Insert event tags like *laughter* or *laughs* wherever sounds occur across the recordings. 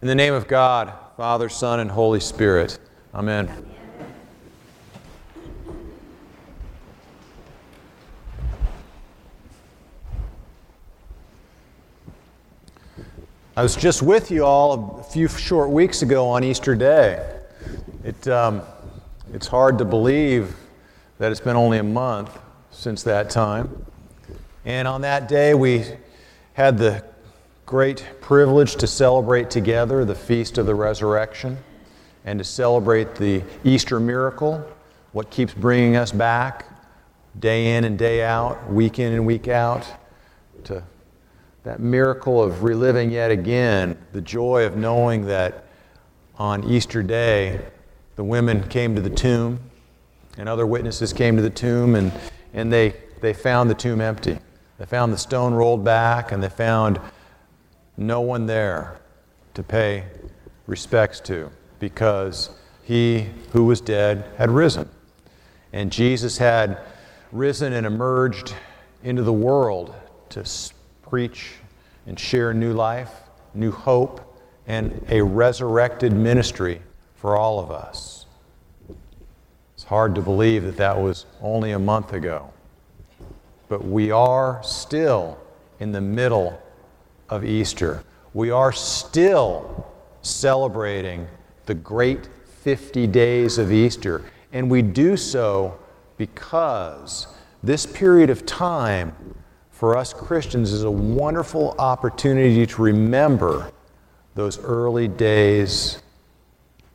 In the name of God, Father, Son, and Holy Spirit. Amen. I was just with you all a few short weeks ago on Easter Day. It, um, it's hard to believe that it's been only a month since that time. And on that day, we had the great privilege to celebrate together the Feast of the Resurrection and to celebrate the Easter miracle, what keeps bringing us back day in and day out, week in and week out, to that miracle of reliving yet again the joy of knowing that on Easter Day, the women came to the tomb and other witnesses came to the tomb and, and they, they found the tomb empty. They found the stone rolled back and they found no one there to pay respects to because he who was dead had risen. And Jesus had risen and emerged into the world to preach and share new life, new hope, and a resurrected ministry for all of us. It's hard to believe that that was only a month ago. But we are still in the middle of Easter. We are still celebrating the great 50 days of Easter. And we do so because this period of time for us Christians is a wonderful opportunity to remember those early days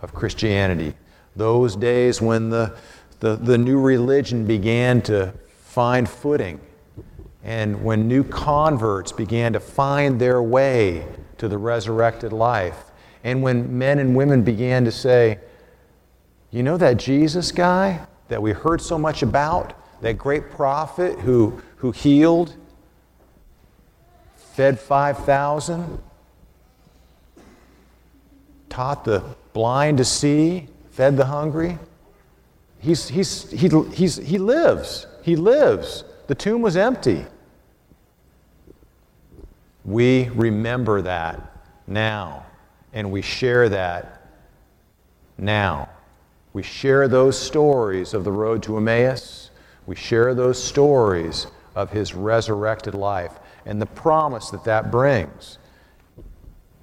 of Christianity, those days when the, the, the new religion began to find footing and when new converts began to find their way to the resurrected life, and when men and women began to say, You know that Jesus guy that we heard so much about, that great prophet who, who healed, fed 5,000, taught the blind to see, fed the hungry? He's, he's, he, he's, he lives. He lives. The tomb was empty. We remember that now, and we share that now. We share those stories of the road to Emmaus. We share those stories of his resurrected life and the promise that that brings.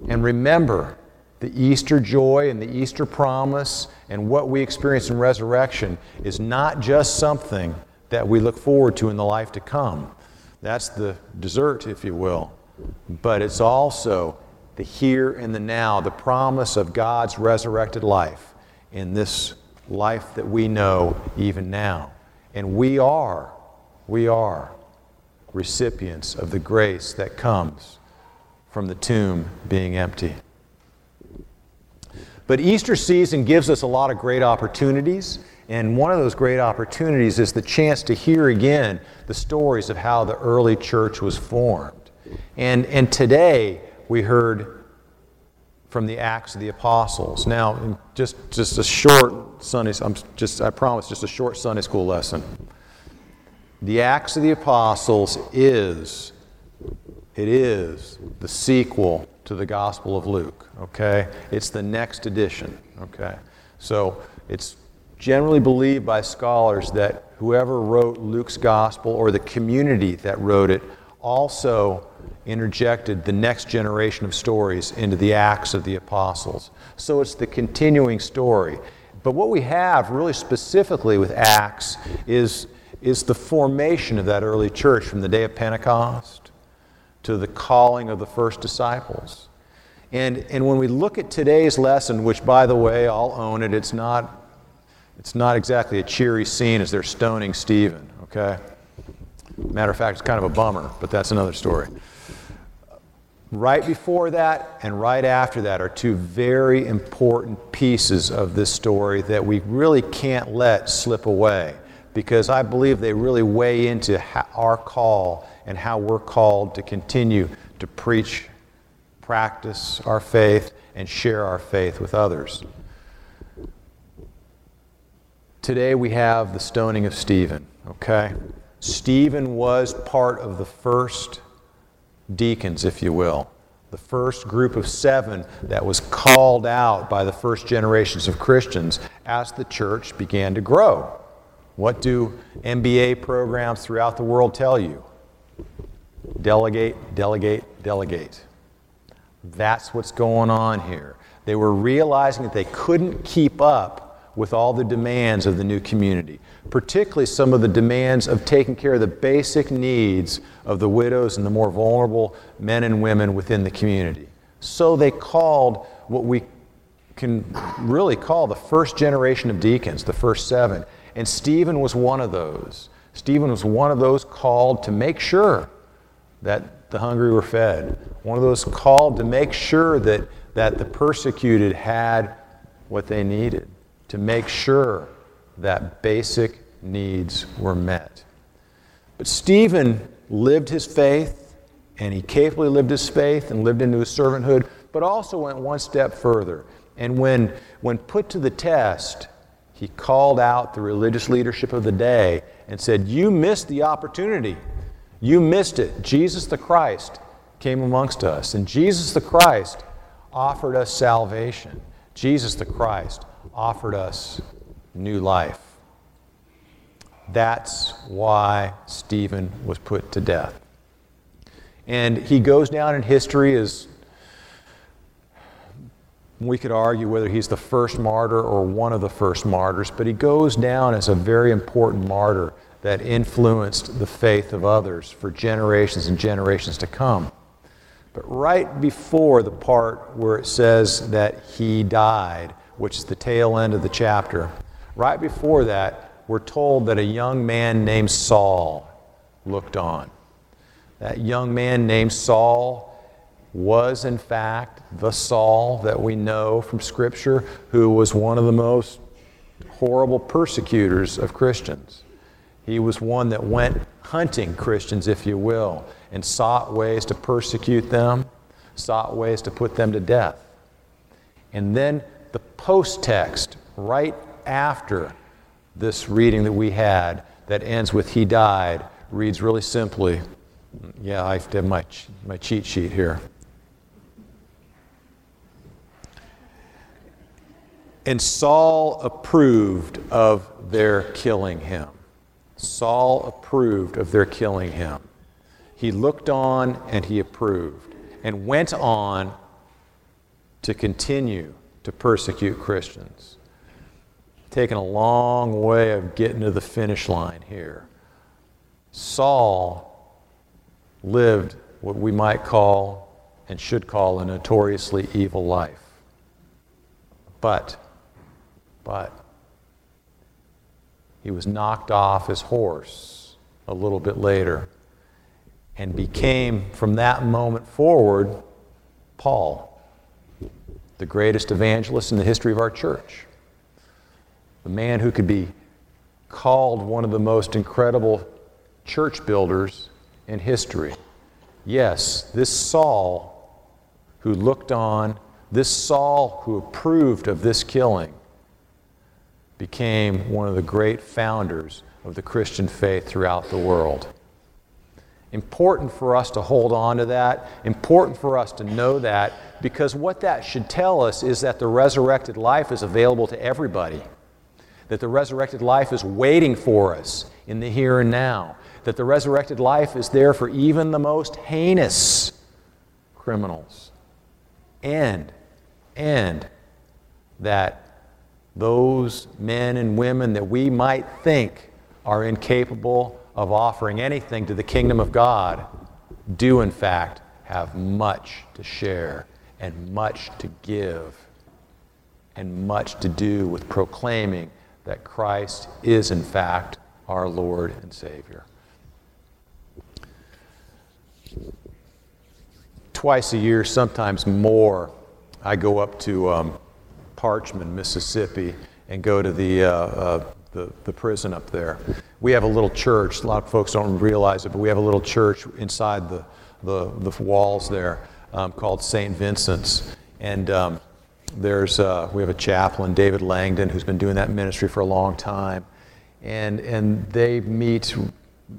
And remember, the Easter joy and the Easter promise and what we experience in resurrection is not just something that we look forward to in the life to come. That's the dessert, if you will but it's also the here and the now, the promise of God's resurrected life in this life that we know even now. And we are, we are recipients of the grace that comes from the tomb being empty. But Easter season gives us a lot of great opportunities, and one of those great opportunities is the chance to hear again the stories of how the early church was formed. And, and today we heard from the Acts of the Apostles. Now, just, just a short Sunday, I'm just, I promise, just a short Sunday school lesson. The Acts of the Apostles is, it is the sequel to the Gospel of Luke, okay? It's the next edition, okay? So it's generally believed by scholars that whoever wrote Luke's Gospel or the community that wrote it also interjected the next generation of stories into the Acts of the Apostles. So it's the continuing story. But what we have really specifically with Acts is, is the formation of that early church from the day of Pentecost to the calling of the first disciples. And, and when we look at today's lesson, which by the way, I'll own it, it's not, it's not exactly a cheery scene as they're stoning Stephen, okay? Matter of fact, it's kind of a bummer, but that's another story. Right before that and right after that are two very important pieces of this story that we really can't let slip away because I believe they really weigh into our call and how we're called to continue to preach, practice our faith, and share our faith with others. Today we have the stoning of Stephen, okay? Stephen was part of the first deacons, if you will, the first group of seven that was called out by the first generations of Christians as the church began to grow. What do MBA programs throughout the world tell you? Delegate, delegate, delegate. That's what's going on here. They were realizing that they couldn't keep up with all the demands of the new community, particularly some of the demands of taking care of the basic needs of the widows and the more vulnerable men and women within the community. So they called what we can really call the first generation of deacons, the first seven. And Stephen was one of those. Stephen was one of those called to make sure that the hungry were fed, one of those called to make sure that, that the persecuted had what they needed to make sure that basic needs were met. But Stephen lived his faith, and he capably lived his faith and lived into his servanthood, but also went one step further. And when, when put to the test, he called out the religious leadership of the day and said, You missed the opportunity. You missed it. Jesus the Christ came amongst us, and Jesus the Christ offered us salvation. Jesus the Christ offered us new life. That's why Stephen was put to death. And he goes down in history as we could argue whether he's the first martyr or one of the first martyrs, but he goes down as a very important martyr that influenced the faith of others for generations and generations to come. But right before the part where it says that he died, which is the tail end of the chapter, right before that, we're told that a young man named Saul looked on. That young man named Saul was, in fact, the Saul that we know from Scripture, who was one of the most horrible persecutors of Christians. He was one that went hunting Christians, if you will, and sought ways to persecute them, sought ways to put them to death. And then the post text right after this reading that we had that ends with He died reads really simply. Yeah, I have my, my cheat sheet here. And Saul approved of their killing him. Saul approved of their killing him. He looked on and he approved and went on to continue to persecute Christians. Taking a long way of getting to the finish line here. Saul lived what we might call and should call a notoriously evil life. But, but, he was knocked off his horse a little bit later and became, from that moment forward, Paul the greatest evangelist in the history of our church, the man who could be called one of the most incredible church builders in history. Yes, this Saul who looked on, this Saul who approved of this killing, became one of the great founders of the Christian faith throughout the world. Important for us to hold on to that, important for us to know that, because what that should tell us is that the resurrected life is available to everybody, that the resurrected life is waiting for us in the here and now, that the resurrected life is there for even the most heinous criminals, and, and that those men and women that we might think are incapable of offering anything to the kingdom of God do, in fact, have much to share and much to give and much to do with proclaiming that Christ is, in fact, our Lord and Savior. Twice a year, sometimes more, I go up to um, Parchman, Mississippi, and go to the, uh, uh, the, the prison up there we have a little church. A lot of folks don't realize it, but we have a little church inside the, the, the walls there um, called St. Vincent's. And um, there's, uh, we have a chaplain, David Langdon, who's been doing that ministry for a long time. And, and they meet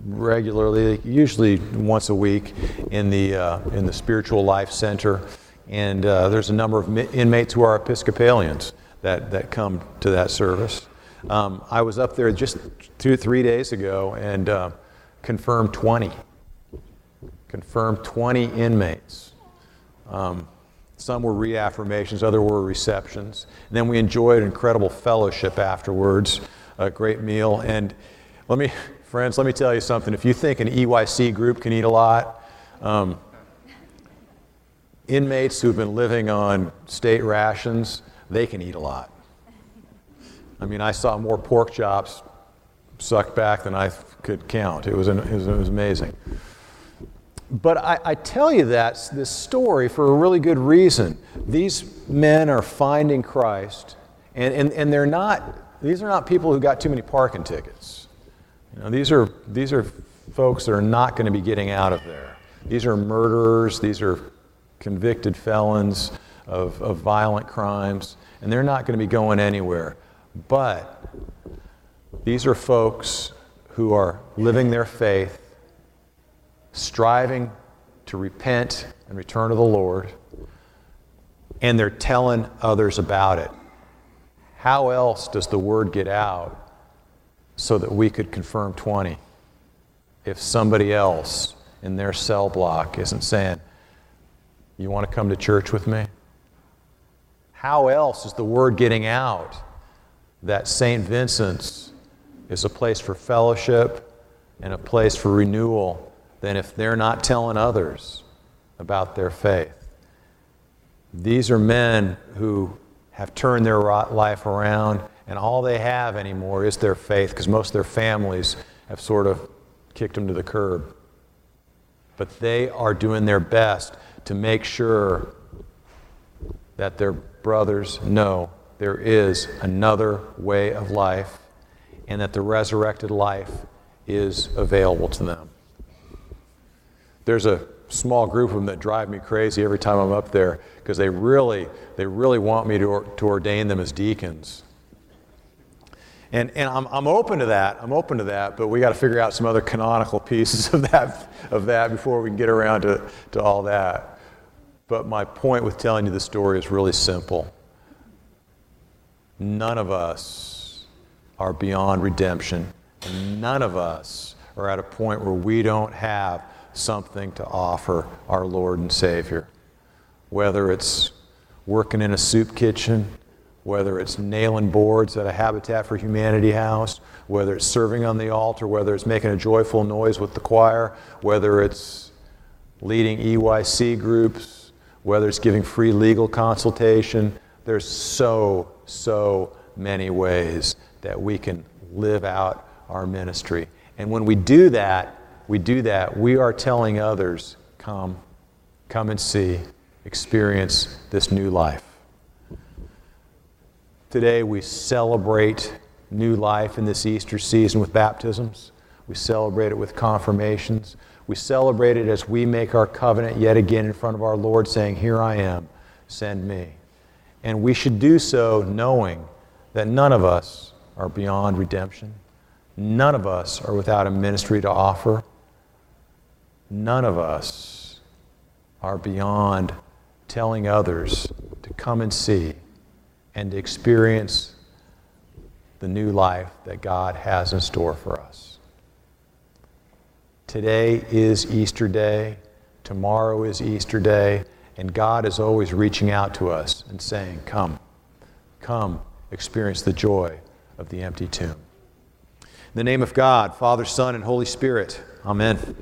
regularly, usually once a week, in the, uh, in the Spiritual Life Center. And uh, there's a number of inmates who are Episcopalians that, that come to that service. Um, I was up there just two, three days ago and uh, confirmed 20. Confirmed 20 inmates. Um, some were reaffirmations, other were receptions. And then we enjoyed incredible fellowship afterwards, a great meal. And let me, friends, let me tell you something. If you think an EYC group can eat a lot, um, inmates who've been living on state rations, they can eat a lot. I mean, I saw more pork chops sucked back than I could count. It was, an, it was, it was amazing. But I, I, tell you that, this story, for a really good reason. These men are finding Christ, and, and, and they're not, these are not people who got too many parking tickets. You know, these, are, these are folks that are not going to be getting out of there. These are murderers, these are convicted felons of, of violent crimes, and they're not going to be going anywhere. But these are folks who are living their faith, striving to repent and return to the Lord, and they're telling others about it. How else does the word get out so that we could confirm 20 if somebody else in their cell block isn't saying, You want to come to church with me? How else is the word getting out that St. Vincent's is a place for fellowship and a place for renewal than if they're not telling others about their faith? These are men who have turned their life around, and all they have anymore is their faith because most of their families have sort of kicked them to the curb. But they are doing their best to make sure that their brothers know there is another way of life and that the resurrected life is available to them. There's a small group of them that drive me crazy every time I'm up there because they really, they really want me to, to ordain them as deacons. And, and I'm, I'm open to that. I'm open to that, but we got to figure out some other canonical *laughs* pieces of that, of that before we can get around to, to all that. But my point with telling you the story is really simple. None of us are beyond redemption, none of us are at a point where we don't have something to offer our Lord and Savior. Whether it's working in a soup kitchen, whether it's nailing boards at a Habitat for Humanity house, whether it's serving on the altar, whether it's making a joyful noise with the choir, whether it's leading EYC groups, whether it's giving free legal consultation. There's so, so many ways that we can live out our ministry. And when we do that, we do that, we are telling others, come, come and see, experience this new life. Today we celebrate new life in this Easter season with baptisms. We celebrate it with confirmations. We celebrate it as we make our covenant yet again in front of our Lord, saying, Here I am, send me. And we should do so knowing that none of us are beyond redemption. None of us are without a ministry to offer. None of us are beyond telling others to come and see and to experience the new life that God has in store for us. Today is Easter Day. Tomorrow is Easter Day. And God is always reaching out to us and saying, Come, come, experience the joy of the empty tomb. In the name of God, Father, Son, and Holy Spirit, Amen.